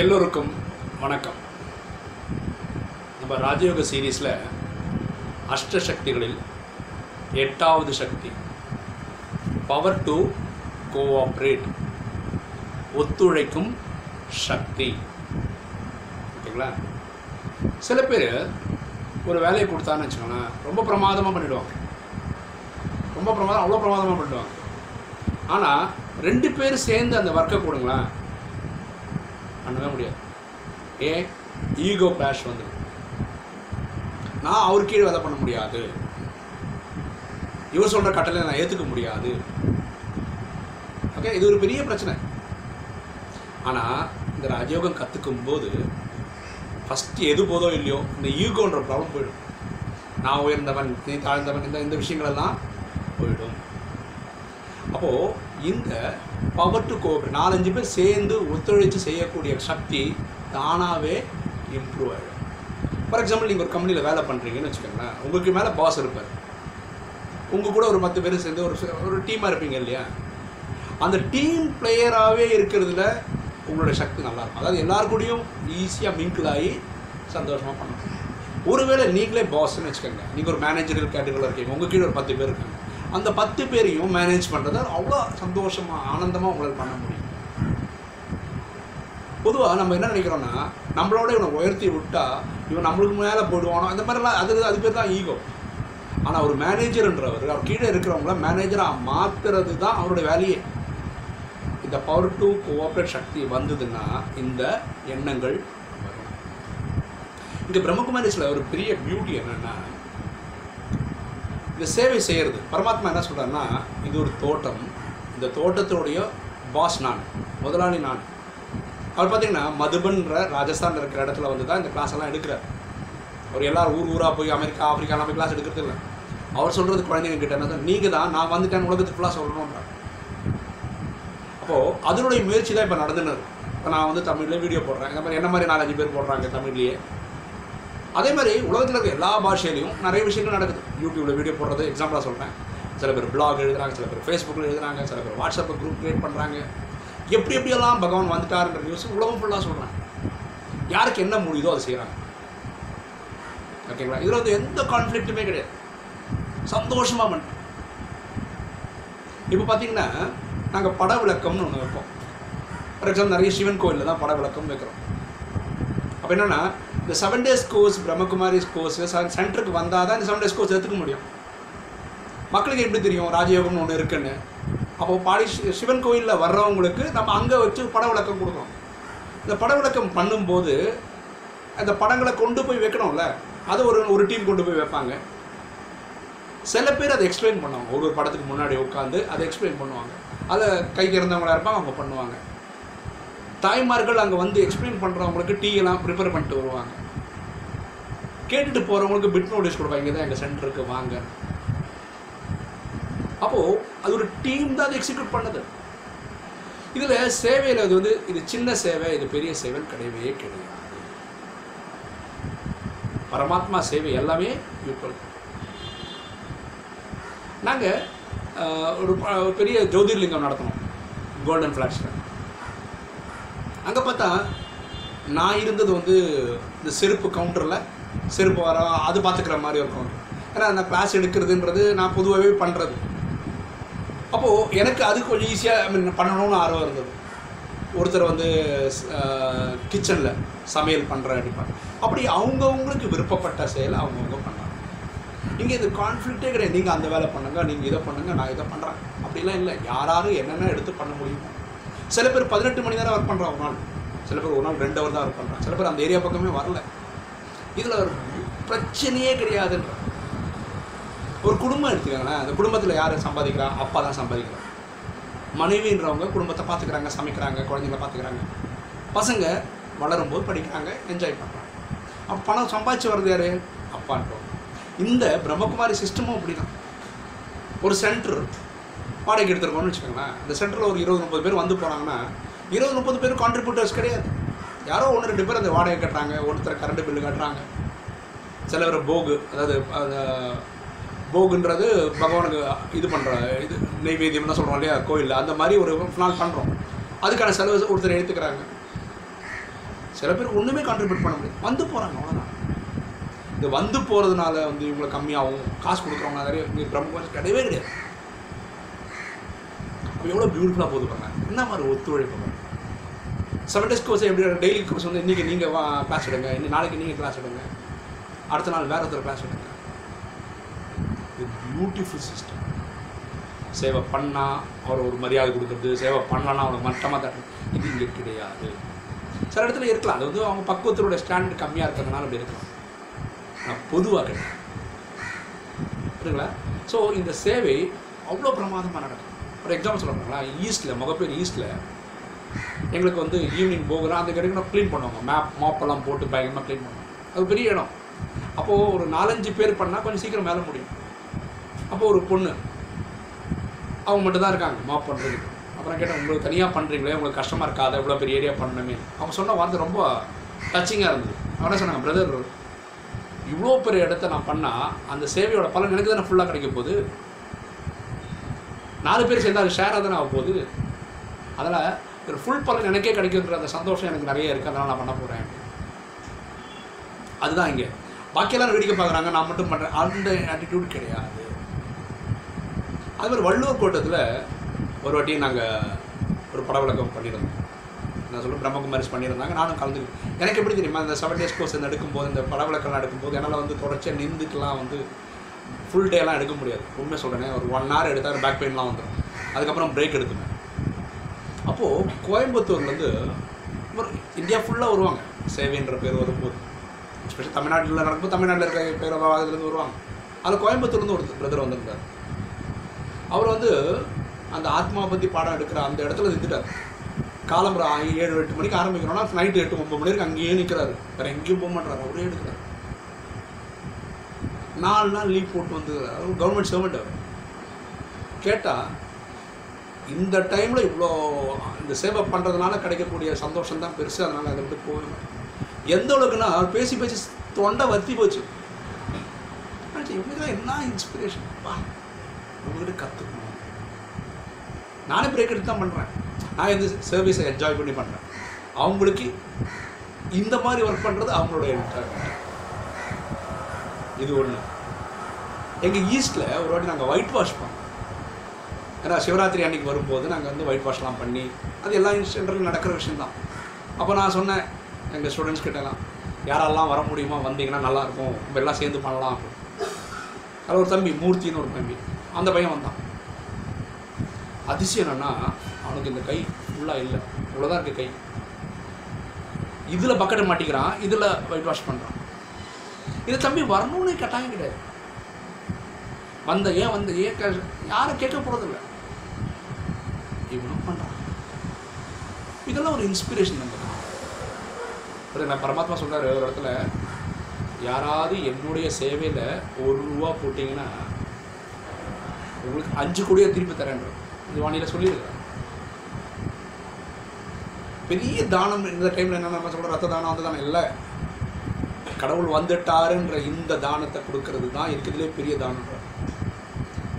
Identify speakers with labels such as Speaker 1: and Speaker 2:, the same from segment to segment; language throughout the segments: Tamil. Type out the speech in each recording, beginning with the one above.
Speaker 1: எல்லோருக்கும் வணக்கம். நம்ம ராஜயோக சீரீஸில் அஷ்ட சக்திகளில் எட்டாவது சக்தி பவர் டு கோஆப்ரேட் ஒத்துழைக்கும் சக்தி. ஓகேங்களா? சில பேர் ஒரு வேலையை கொடுத்தான்னு வச்சுக்கோங்களேன் ரொம்ப பிரமாதமாக பண்ணிவிடுவாங்க ரொம்ப பிரமாதம் அவ்வளோ பிரமாதமாக பண்ணிவிடுவாங்க ஆனால் ரெண்டு பேர் சேர்ந்து அந்த ஒர்க்கை கொடுங்களேன். பண்ணவே முடியாது. ஏன் ஈகோ கிளாஷ் வந்துடும் நான் அவர் கீழே வேலை பண்ண முடியாது. இவர் சொல்கிற கட்டளை நான் ஏற்றுக்க முடியாது. ஓகே இது ஒரு பெரிய பிரச்சனை. ஆனால் இந்த ராஜயோகம் கற்றுக்கும் போது ஃபஸ்ட்டு எது போதோ இல்லையோ இந்த ஈகோன்ற ப்ராப்ளம் போயிடும். நான் உயர்ந்தவன் நீ தாழ்ந்தவன் இந்த இந்த விஷயங்களெல்லாம் போயிடும். அப்போது இந்த பவர் டு கோஆப்ரேட் நாலஞ்சு பேர் சேர்ந்து ஒத்துழைச்சு செய்யக்கூடிய சக்தி தானாகவே இம்ப்ரூவ் ஆகிடும் ஃபார் எக்ஸாம்பிள் நீங்கள் ஒரு கம்பெனியில் வேலை பண்ணுறீங்கன்னு வச்சுக்கோங்களேன். உங்களுக்கு மேலே பாஸ் இருப்பார். உங்கள் கூட ஒரு பத்து பேர் சேர்ந்து ஒரு ஒரு டீமாக இருப்பீங்க இல்லையா? அந்த டீம் பிளேயராகவே இருக்கிறதுல உங்களோட சக்தி நல்லாயிருக்கும் அதாவது எல்லார் கூடயும் ஈஸியாக மிங்கிள் ஆகி சந்தோஷமாக பண்ணணும் ஒருவேளை நீங்களே பாஸ்ன்னு வச்சுக்கோங்க. நீங்கள் ஒரு மேனேஜர் கேட்டகரியில் இருக்கீங்க. உங்கள் கீழே ஒரு பத்து பேர் இருக்காங்க. அந்த பத்து பேரையும் மேனேஜ் பண்ணுறத அவ்வளோ சந்தோஷமாக ஆனந்தமாக உங்களால் பண்ண முடியும். பொதுவாக நம்ம என்ன நினைக்கிறோன்னா நம்மளோட இவனை உயர்த்தி விட்டா இவன் நம்மளுக்கு மேலே போடுவானோ அந்த மாதிரிலாம் அது அது பேர் தான் ஈகோ ஆனால் ஒரு மேனேஜர்ன்றவர் அவர் கீழே இருக்கிறவங்கள மேனேஜராக மாற்றுறது தான் அவருடைய வேலையே. இந்த பவர் டு கோஆப்ரேட் சக்தி வந்ததுன்னா இந்த எண்ணங்கள் வரும். இந்த பிரம்மகுமாரிஸில் ஒரு பெரிய பியூட்டி என்னென்னா இந்த சேவை செய்கிறது பரமாத்மா என்ன சொல்கிறாருன்னா இது ஒரு தோட்டம். இந்த தோட்டத்தோடைய பாஸ் நான் முதலாளி நான். அவர் பார்த்தீங்கன்னா மதுபன்ற ராஜஸ்தான் இருக்கிற இடத்துல வந்து தான் இந்த கிளாஸ் எல்லாம் எடுக்கிறார். அவர் எல்லாரும் ஊர் ஊராக போய் அமெரிக்கா ஆப்பிரிக்காலாம் போய் கிளாஸ் எடுக்கிறது இல்லை. அவர் சொல்கிறது குழந்தைங்க கிட்ட என்ன நீங்கள் தான் நான் வந்துட்டேன் உலகத்துக்கு ஃபுல்லாக சொல்லணுன்றார் அப்போது அதனுடைய முயற்சி தான் இப்போ நடந்துன்னு இப்போ நான் வந்து தமிழில் வீடியோ போடுறேன். இந்த மாதிரி என்ன மாதிரி நாலஞ்சு பேர் போடுறாங்க தமிழ்லேயே. அதே மாதிரி உலகத்தில் இருக்க எல்லா பாஷையிலையும் நிறைய விஷயங்கள் நடக்குது. யூடியூப்பில் வீடியோ போடுறது எக்ஸாம்பிளாக சொல்கிறேன் சில பேர் பிளாக் எழுதுறாங்க சில பேர் ஃபேஸ்புக்கில் எழுதுறாங்க சில பேர் வாட்ஸ்அப்பில் குரூப் க்ரியேட் பண்ணுறாங்க எப்படி எப்படியெல்லாம் பகவான் வந்துட்டாருன்ற நியூஸ் உலகம் ஃபுல்லாக சொல்கிறாங்க யாருக்கு என்ன முடியுதோ அதை செய்கிறாங்க ஓகேங்களா? இதில் வந்து எந்த கான்ஃப்ளிக்ட்டுமே கிடையாது. சந்தோஷமாக பண்ண. இப்போ பார்த்தீங்கன்னா நாங்கள் பட விளக்கம்னு ஒன்று வைப்போம். ஃபார் எக்ஸாம்பிள் நிறைய சிவன் கோயிலில் தான் பட விளக்கம் வைக்கிறோம். அப்போ என்னென்னா இந்த seven days course Brahma Kumaris course சென்டருக்கு வந்தால் தான் இந்த செவன் டேஸ் கோர்ஸ் எடுத்துக்க முடியும். மக்களுக்கு எப்படி தெரியும் ராஜயோகம்னு ஒன்று இருக்குன்னு? அப்போது பாடி சிவன் கோயிலில் வர்றவங்களுக்கு நம்ம அங்கே வச்சு பட விளக்கம் கொடுக்குறோம் இந்த பட விளக்கம் பண்ணும்போது அந்த படங்களை கொண்டு போய் வைக்கணும்ல? அதை ஒரு ஒரு டீம் கொண்டு போய் வைப்பாங்க. சில பேர் அதை எக்ஸ்பிளைன் பண்ணுவாங்க. ஒரு ஒரு படத்துக்கு முன்னாடி உட்காந்து அதை எக்ஸ்பிளைன் பண்ணுவாங்க. அதை கைக்கு இருந்தவங்களா இருப்பாங்க அவங்க பண்ணுவாங்க. தாய்மார்கள் அங்கே வந்து எக்ஸ்பிளைன் பண்ணுறவங்களுக்கு டீ எல்லாம் ப்ரிப்பேர் பண்ணிட்டு வருவாங்க. கேட்டுட்டு போகிறவங்களுக்கு பிட் நோட்டீஸ் கொடுப்பாங்க தான் எங்கள் சென்டருக்கு வாங்க. அப்போது அது ஒரு டீம் தான் அதை எக்ஸிக்யூட் பண்ணது. இதில் சேவையில் அது வந்து இது சின்ன சேவை இது பெரிய சேவைன்னு கிடையவே கிடையாது. பரமாத்மா சேவை எல்லாமே ஈக்குவல் நாங்கள் ஒரு ஒரு பெரிய ஜோதிர்லிங்கம் நடத்தினோம் கோல்டன் ஃப்ளாஷில் அங்கே பார்த்தா நான் இருந்தது வந்து இந்த செருப்பு கவுண்டரில் செருப்பு வர அது பார்த்துக்கிற மாதிரி ஒரு ஏன்னா அந்த கிளாஸ் எடுக்கிறதுன்றது நான் பொதுவாகவே பண்ணுறது அப்போது எனக்கு அது கொஞ்சம் ஈஸியாக ஐ மீன் பண்ணணும்னு ஆர்வம் இருந்தது. ஒருத்தர் வந்து கிச்சனில் சமையல் பண்ணுற அடிப்பாங்க அப்படி அவங்கவுங்களுக்கு விருப்பப்பட்ட செயலை அவங்கவுங்க பண்ணாங்க இங்கே இது கான்ஃப்ளிக்டே கிடையாது. நீங்கள் அந்த வேலை பண்ணுங்க நீங்கள் இதை பண்ணுங்கள் நான் இதை பண்ணுறேன் அப்படிலாம் இல்லை. யாராரும் என்னென்ன எடுத்து பண்ண முடியுமோ சில பேர் பதினெட்டு மணி நேரம் ஒர்க் பண்ணுறான் ஒரு நாள். சில பேர் ஒரு நாள் ரெண்டு ஹவர் தான் ஒர்க் பண்ணுறான் சில பேர் அந்த ஏரியா பக்கமே வரல. இதில் ஒரு பிரச்சனையே கிடையாதுன்ற. ஒரு குடும்பம் எடுத்துக்காங்களேன். அந்த குடும்பத்தில் யார் சம்பாதிக்கிறா? அப்பா தான் சம்பாதிக்கிறார். மனைவின்றவங்க குடும்பத்தை பார்த்துக்கிறாங்க சமைக்கிறாங்க குழந்தைங்கள பார்த்துக்கிறாங்க. பசங்க வளரும்போது படிக்கிறாங்க என்ஜாய் பண்ணுறாங்க அப்போ பணம் சம்பாதிச்சு வர்றது யார்? அப்பான்றோம். இந்த பிரம்மகுமாரி சிஸ்டமும் அப்படி தான் ஒரு சென்டர் வாடகைக்கு எடுத்துருக்கோம்னு வச்சுக்கோங்களேன். இந்த சென்டரில் ஒரு இருபது முப்பது பேர் வந்து போகிறாங்கன்னா இருபது முப்பது பேர் கான்ட்ரிபியூட்டர்ஸ் கிடையாது. யாரோ ஒன்று ரெண்டு பேர் அந்த வாடகை கட்டுறாங்க ஒருத்தர் கரண்ட் பில்லு கட்டுறாங்க. சில பேர் போகு அதாவது அந்த போகுன்றது பகவானுக்கு இது பண்ணுற இது நெய்வேத்தியம் தான் சொல்கிறோம் இல்லையா? கோயிலில். அந்த மாதிரி ஒரு நாள் பண்ணுறோம் அதுக்கான செலவு ஒருத்தர் எடுத்துக்கிறாங்க. சில பேர் ஒன்றுமே கான்ட்ரிபியூட் பண்ண முடியாது. வந்து போகிறாங்க அவ்வளோதான் இந்த வந்து போகிறதுனால வந்து இவங்களை கம்மியாகும் காசு கொடுக்குறவங்க நிறைய இங்கே பிரம்ம கிடையவே கிடையாது. எவ்வளோ பியூட்டிஃபுல்லாக போது பாருங்க. என்ன மாதிரி ஒத்துழைப்பு செவன் டேஸ் கோர்ஸ் எப்படி டெய்லி கோர்ஸ் வந்து இன்றைக்கி நீங்கள் வா கிளாஸ் எடுங்க. இன்னும் நாளைக்கு நீங்கள் கிளாஸ் எடுங்க. அடுத்த நாள் வேறு ஒருத்தர் கிளாஸ் எடுங்க. இது பியூட்டிஃபுல் சிஸ்டம் சேவை பண்ணால் அவர் ஒரு மரியாதை கொடுக்குறது சேவை பண்ணலாம் அவனுக்கு மட்டமாக தட்டணும் இது இங்கே கிடையாது. சில இடத்துல இருக்கலாம். அது வந்து அவங்க பக்குவத்தோட ஸ்டாண்டர்ட் கம்மியாக இருக்கிறதுனால அப்படி இருக்கலாம். ஆனால் பொதுவாக கிடையாது. புரியுங்களா ஸோ இந்த சேவை அவ்வளோ பிரமாதமாக நடக்கும். ஒரு எக்ஸாம்பிள் சொல்லணுங்களா ஈஸ்ட்டில் முகப்பேர் ஈஸ்ட்டில் எங்களுக்கு வந்து ஈவினிங் போகிறோம் அந்த கடைக்கு நான் க்ளீன் பண்ணுவாங்க. மேப் மாப்பெல்லாம் போட்டு பயங்கரமாக க்ளீன் பண்ணுவாங்க. அது பெரிய இடம். அப்போது ஒரு நாலஞ்சு பேர் பண்ணால் கொஞ்சம் சீக்கிரம் மேலே முடியும். அப்போது ஒரு பொண்ணு அவங்க மட்டும் தான் இருக்காங்க மாப் பண்ணுறதுக்கு அப்புறம் கேட்டேன் உங்களுக்கு தனியாக பண்ணுறீங்களே உங்களுக்கு கஷ்டமாக இருக்காது? இவ்வளோ பெரிய ஏரியா பண்ணணுமே. அவங்க சொன்ன வார்த்தை ரொம்ப டச்சிங்காக இருந்தது. அவனே சொன்னாங்க பிரதர் இவ்வளோ பெரிய இடத்த நான் பண்ணால் அந்த சேவையோட பலன் எனக்கு தானே ஃபுல்லாக கிடைக்க போகுது. நாலு பேர் சேர்ந்தா அது ஷேராக தானே ஆக போகுது. அதனால் ஒரு ஃபுல் பலன் எனக்கே கிடைக்குன்ற அந்த சந்தோஷம் எனக்கு நிறைய இருக்குது அதனால் நான் பண்ண போகிறேன் அதுதான் இங்கே. பாக்கியெல்லாம் வேடிக்கை பார்க்குறாங்க. நான் மட்டும் பண்ணுறேன் அந்த ஆட்டிடியூட் கிடையாது. அது மாதிரி வள்ளுவர் கோட்டத்தில் ஒரு வாட்டி நாங்கள் ஒரு பட விளக்கம் பண்ணியிருந்தோம். நான் சொல்ல பிரம்மகுமாரிஸ் பண்ணியிருந்தாங்க. நானும் கலந்து எனக்கு எப்படி தெரியுமா இந்த செவன் டேஸ் கோர்ஸ் இந்த எடுக்கும்போது இந்த பட விளக்கம்லாம் எடுக்கும்போது என்னால் வந்து தொடர்ச்சியாக நின்றுக்கெலாம் வந்து ஃபுல் டேலாம் எடுக்க முடியாது. உண்மை சொல்கிறேனே ஒரு ஒன் ஹவர் எடுத்தால் பேக் பெயின்லாம் வந்துடும் அதுக்கப்புறம் பிரேக் எடுக்கணும் அப்போது கோயம்புத்தூர்லேருந்து ஒரு இந்தியா ஃபுல்லாக வருவாங்க. சேவைன்ற பேர் வரும்போது எஸ்பெஷலி தமிழ்நாட்டில் நடக்கும்போது தமிழ்நாட்டில் இருக்க பேரவாகத்துலேருந்து வருவாங்க. அதில் கோயம்புத்தூர்லேருந்து ஒரு பிரதர் வந்திருந்தார். அவர் வந்து அந்த ஆத்மா பற்றி பாடம் எடுக்கிற அந்த இடத்துல நின்றுட்டார் காலம்புற ஏழு எட்டு மணிக்கு ஆரம்பிக்கிறோன்னா நைட்டு எட்டு ஒம்பது மணி வரைக்கும் அங்கேயே நிற்கிறாரு வேறு எங்கேயும் போக மாட்டாரு அவரே எடுக்கிறார். நாலு நாள் லீவ் போட்டு வந்து கவர்மெண்ட் சர்வெண்ட் அவர். கேட்டால் இந்த டைமில் இவ்வளோ இந்த சேவை பண்ணுறதுனால கிடைக்கக்கூடிய சந்தோஷம் தான் பெருசு அதனால் அதை விட்டு போக எந்த அளவுக்குன்னா அவர் பேசி பேசி தொண்டை வத்தி போச்சு. இவங்களுக்கு என்ன இன்ஸ்பிரேஷன் பா இவங்ககிட்ட கற்றுக்கணும் நானே பிரேக் எடுத்து தான் பண்ணுறேன் நான் இந்த சர்வீஸை என்ஜாய் பண்ணி பண்ணுறேன் அவங்களுக்கு இந்த மாதிரி ஒர்க் பண்ணுறது அவங்களோட என்ஜாய்மெண்ட் இது ஒன்று எங்கள் ஈஸ்ட்டில் ஒரு வாட்டி நாங்கள் ஒயிட் வாஷ் பண்ணோம். ஏன்னா சிவராத்திரி அன்னைக்கு வரும்போது நாங்கள் வந்து ஒயிட் வாஷ்லாம் பண்ணி அது எல்லா சென்டரில் நடக்கிற விஷயந்தான் அப்போ நான் சொன்னேன் எங்கள் ஸ்டூடெண்ட்ஸ் கிட்டலாம் யாரெல்லாம் வர முடியுமா வந்தீங்கன்னா நல்லாயிருக்கும். நம்ம எல்லாம் சேர்ந்து பண்ணலாம். அப்படின்னு. அதில் ஒரு தம்பி மூர்த்தின்னு ஒரு தம்பி. அந்த பையன் வந்தான். அதிசயம் என்னென்னா அவனுக்கு இந்த கை ஃபுல்லாக இல்லை. இவ்வளோதான் இருக்குது கை. இதில் பக்கெட்டை மாட்டிக்கிறான் இதில் ஒயிட் வாஷ் பண்ணுறான் இது தம்பி வரணும்னு கட்டாயம் கிடையாது. வந்த ஏன் வந்த ஏன் யாரும் கேட்க போகிறதில்ல இவனும் பண்ணுறான் இதெல்லாம் ஒரு இன்ஸ்பிரேஷன் நம்ம நான் பரமாத்மா சொல்கிறாரு ஒரு இடத்துல யாராவது என்னுடைய சேவையில் ஒரு ரூபா போட்டிங்கன்னா உங்களுக்கு அஞ்சு கோடியாக திருப்பி தரேன்ற இது வானியில் சொல்லியிருக்கிறேன் பெரிய தானம் இந்த டைமில் என்ன நம்ம சொல்கிற ரத்த தானம் அந்த தானம் இல்லை. கடவுள் வந்துட்டாருன்ற இந்த தானத்தை கொடுக்கறது தான் இருக்கிறதுலே பெரிய தானம்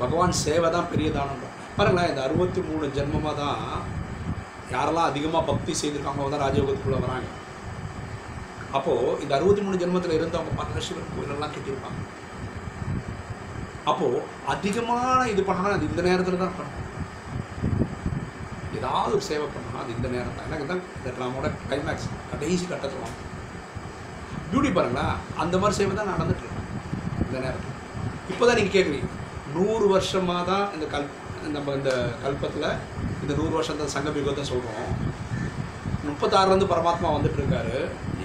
Speaker 1: பகவான் சேவை தான் பெரிய தானம் பாருங்களேன் இந்த அறுபத்தி மூணு ஜென்மமாக தான் யாரெல்லாம் அதிகமாக பக்தி செய்திருக்காங்களோ தான் ராஜயோகத்துக்குள்ளே வராங்க. அப்போது இந்த அறுபத்தி மூணு ஜென்மத்தில் இருந்து அவங்க பரமசிவன் கோயிலெல்லாம் கட்டியிருப்பாங்க. அப்போது அதிகமான இது பண்ணணும் அது இந்த நேரத்தில் தான் பண்ணணும் ஏதாவது ஒரு சேவை பண்ணணும் அது இந்த நேரம் தான் எனக்கு தான் இந்த ட்ராமோட கிளைமேக்ஸ் கடைசி கட்டத்தில். பியூட்டி பாருங்களா அந்த மாதிரி சேவை தான் நடந்துட்டு இந்த நேரத்தில். இப்போ தான் நீங்கள் கேட்குறீங்க நூறு வருஷமாக தான் இந்த கல் நம்ம இந்த கல்பத்தில் இந்த நூறு வருஷம் தான் சங்க யுகத்தை சொல்கிறோம் முப்பத்தாறுலேருந்து பரமாத்மா வந்துட்டு இருக்காரு.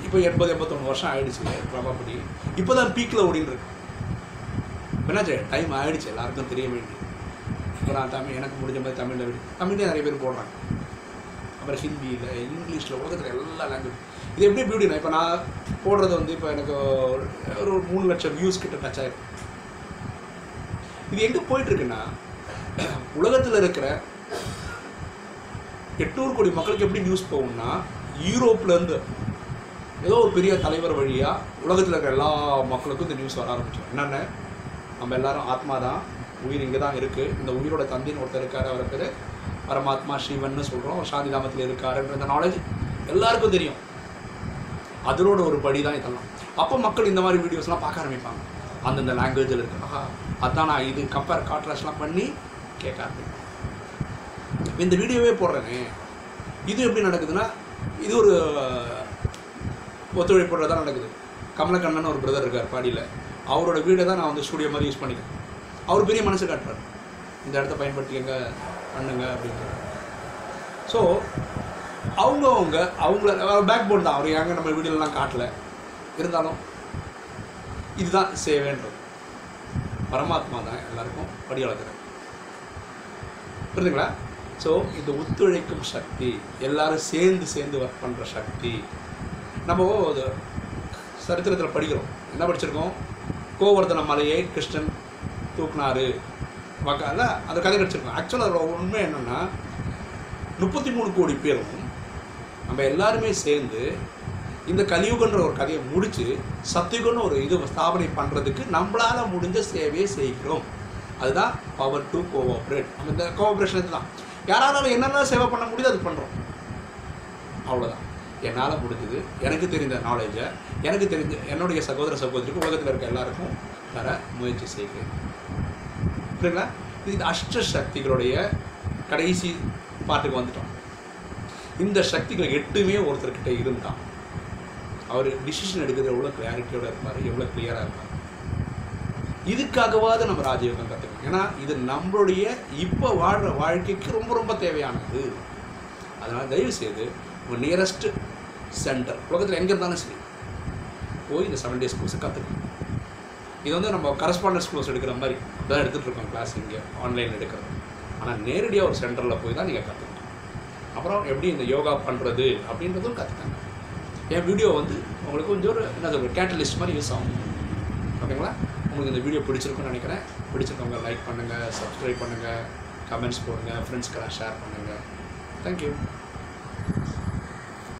Speaker 1: இப்போ எண்பது எண்பத்தொன்று வருஷம் ஆயிடுச்சு பிரபாபடி இப்போ தான் பீக்கில் ஓடின்னு இருக்கு. என்னாச்சு? டைம் ஆயிடுச்சு எல்லாருக்கும் தெரிய வேண்டி இப்போ நான் தமிழ் எனக்கு முடிஞ்ச மாதிரி தமிழில் விடு. தமிழ்லேயே நிறைய பேர் போடுறாங்க. அப்புறம் ஹிந்தியில் இங்கிலீஷில் உலகத்தில் எல்லா லாங்குவேஜ் இது எப்படி பியூட்டினா இப்போ நான் போடுறது வந்து இப்போ எனக்கு ஒரு மூணு லட்சம் வியூஸ் கிட்ட டச் ஆயிருக்கு. இது எங்கே போயிட்டுருக்குன்னா உலகத்தில் இருக்கிற எட்நூறு கோடி மக்களுக்கு எப்படி நியூஸ் போகும்னா யூரோப்லேருந்து ஏதோ ஒரு பெரிய தலைவர் வழியாக உலகத்தில் இருக்கிற எல்லா மக்களுக்கும் இந்த நியூஸ் வர ஆரம்பிச்சோம் என்னென்ன? நம்ம எல்லாரும் ஆத்மா தான் உயிர் இங்கே தான் இருக்குது இந்த உயிரோட தந்தின்னு ஒருத்தர் இருக்கார் அவர் பேர் பரமாத்மா ஸ்ரீவன்னு சொல்கிறோம் சாந்தி தாமத்தில் இருக்காருன்ற இந்த நாலேஜ் எல்லாருக்கும் தெரியும். அதனோட ஒரு படி தான் இதெல்லாம். அப்போ மக்கள் இந்த மாதிரி வீடியோஸ்லாம் பார்க்க ஆரம்பிப்பாங்க. அந்தந்த லாங்குவேஜில் இருக்கு. ஆஹா அதான் நான் இது கம்பேர் கான்ட்ராஸ்ட்லாம் பண்ணி கேட்க ஆரம்பிப்பேன். இந்த வீடியோவே போடுறேனே. இது எப்படி நடக்குதுன்னா இது ஒரு ஒத்துழைப்போட தான் நடக்குது. கமலக்கண்ணன் ஒரு பிரதர் இருக்கார் பாடியில். அவரோட வீடை தான் நான் வந்து ஸ்டூடியோ மாதிரி யூஸ் பண்ணிக்கிறேன். அவர் பெரிய மனசு காட்டுறாரு. இந்த இடத்த பயன்படுத்திக்கங்க பண்ணுங்க அப்படின்ட்டு. ஸோ அவங்கவுங்க அவங்கள பேக் போன் தான். அவர் எங்க நம்ம வீடியோலாம் காட்டல. இருந்தாலும் இதுதான் சேவைன்றது பரமாத்மா தான் எல்லாருக்கும் படி வளர்க்குறேன் புரியுதுங்களா ஸோ இந்த ஒத்துழைக்கும் சக்தி. எல்லாரும் சேர்ந்து சேர்ந்து ஒர்க் பண்ணுற சக்தி. நம்ம அது சரித்திரத்தில் படிக்கிறோம். என்ன படிச்சிருக்கோம்? கோவர்தன மலையை கிருஷ்ணன் தூக்குனாரு. வக்கால அந்த கதை கிடச்சிருக்கோம் ஆக்சுவலாக அதோட உண்மை என்னென்னா முப்பத்தி மூணு கோடி பேரும் நம்ம எல்லாருமே சேர்ந்து இந்த கலியுகன்ற ஒரு கதையை முடித்து சத்தியுகன்னு ஒரு இது ஸ்தாபனை பண்ணுறதுக்கு நம்மளால் முடிஞ்ச சேவையை செய்கிறோம். அதுதான் பவர் டு கோஆப்ரேட் இந்த கோஆப்ரேஷன் தான் யாராலும் என்னென்ன சேவை பண்ண முடியுதோ அது பண்ணுறோம் அவ்வளோதான் என்னால் முடிஞ்சது எனக்கு தெரிந்த நாலேஜை எனக்கு தெரிஞ்ச என்னுடைய சகோதர சகோதரிக்கு உலகத்தில் இருக்க எல்லாருக்கும் தர முயற்சி செய்கிறேன். புரியுங்களா இது அஷ்ட சக்திகளுடைய கடைசி பாட்டுக்கு வந்துட்டோம். இந்த சக்திகள் எட்டுமே ஒருத்தர்கிட்ட இருந்தான் அவர் டிசிஷன் எடுக்கிறது எவ்வளோ கிளாரிட்டியோட இருப்பார் எவ்வளோ கிளியராக இருப்பார். இதுக்காகவாவது நம்ம ராஜயோகம் கற்றுக்கணும் ஏன்னா இது நம்மளுடைய இப்போ வாழ்கிற வாழ்க்கைக்கு ரொம்ப ரொம்ப தேவையானது. அதனால் தயவு செய்து உங்கள் நியரஸ்ட் சென்டர் உலகத்தில் எங்கே இருந்தாலும் சரி போய் இந்த செவன் டேஸ் கோர்ஸை கற்றுக்கணும் இது வந்து நம்ம கரஸ்பாண்டன்ஸ் கோர்ஸ் எடுக்கிற மாதிரி தான் எடுத்துகிட்டு இருக்கோம் கிளாஸ் இங்கே ஆன்லைனில் எடுக்கிறோம் ஆனால் நேரடியாக ஒரு சென்டரில் போய் தான் நீங்கள் கற்றுக்கணும் அப்புறம் எப்படி இந்த யோகா பண்ணுறது அப்படின்றதும் கற்றுக்காங்க என் வீடியோ வந்து உங்களுக்கு கொஞ்சம் ஒரு என்ன சொல்கிற கேட்டலிஸ்ட் மாதிரி யூஸ் ஆகும். ஓகேங்களா உங்களுக்கு இந்த வீடியோ பிடிச்சிருக்குன்னு நினைக்கிறேன். பிடிச்சிருக்கவங்க லைக் பண்ணுங்கள் சப்ஸ்கிரைப் பண்ணுங்கள் கமெண்ட்ஸ் போடுங்கள் ஃப்ரெண்ட்ஸ்க்கெல்லாம் ஷேர் பண்ணுங்கள் தேங்க்யூ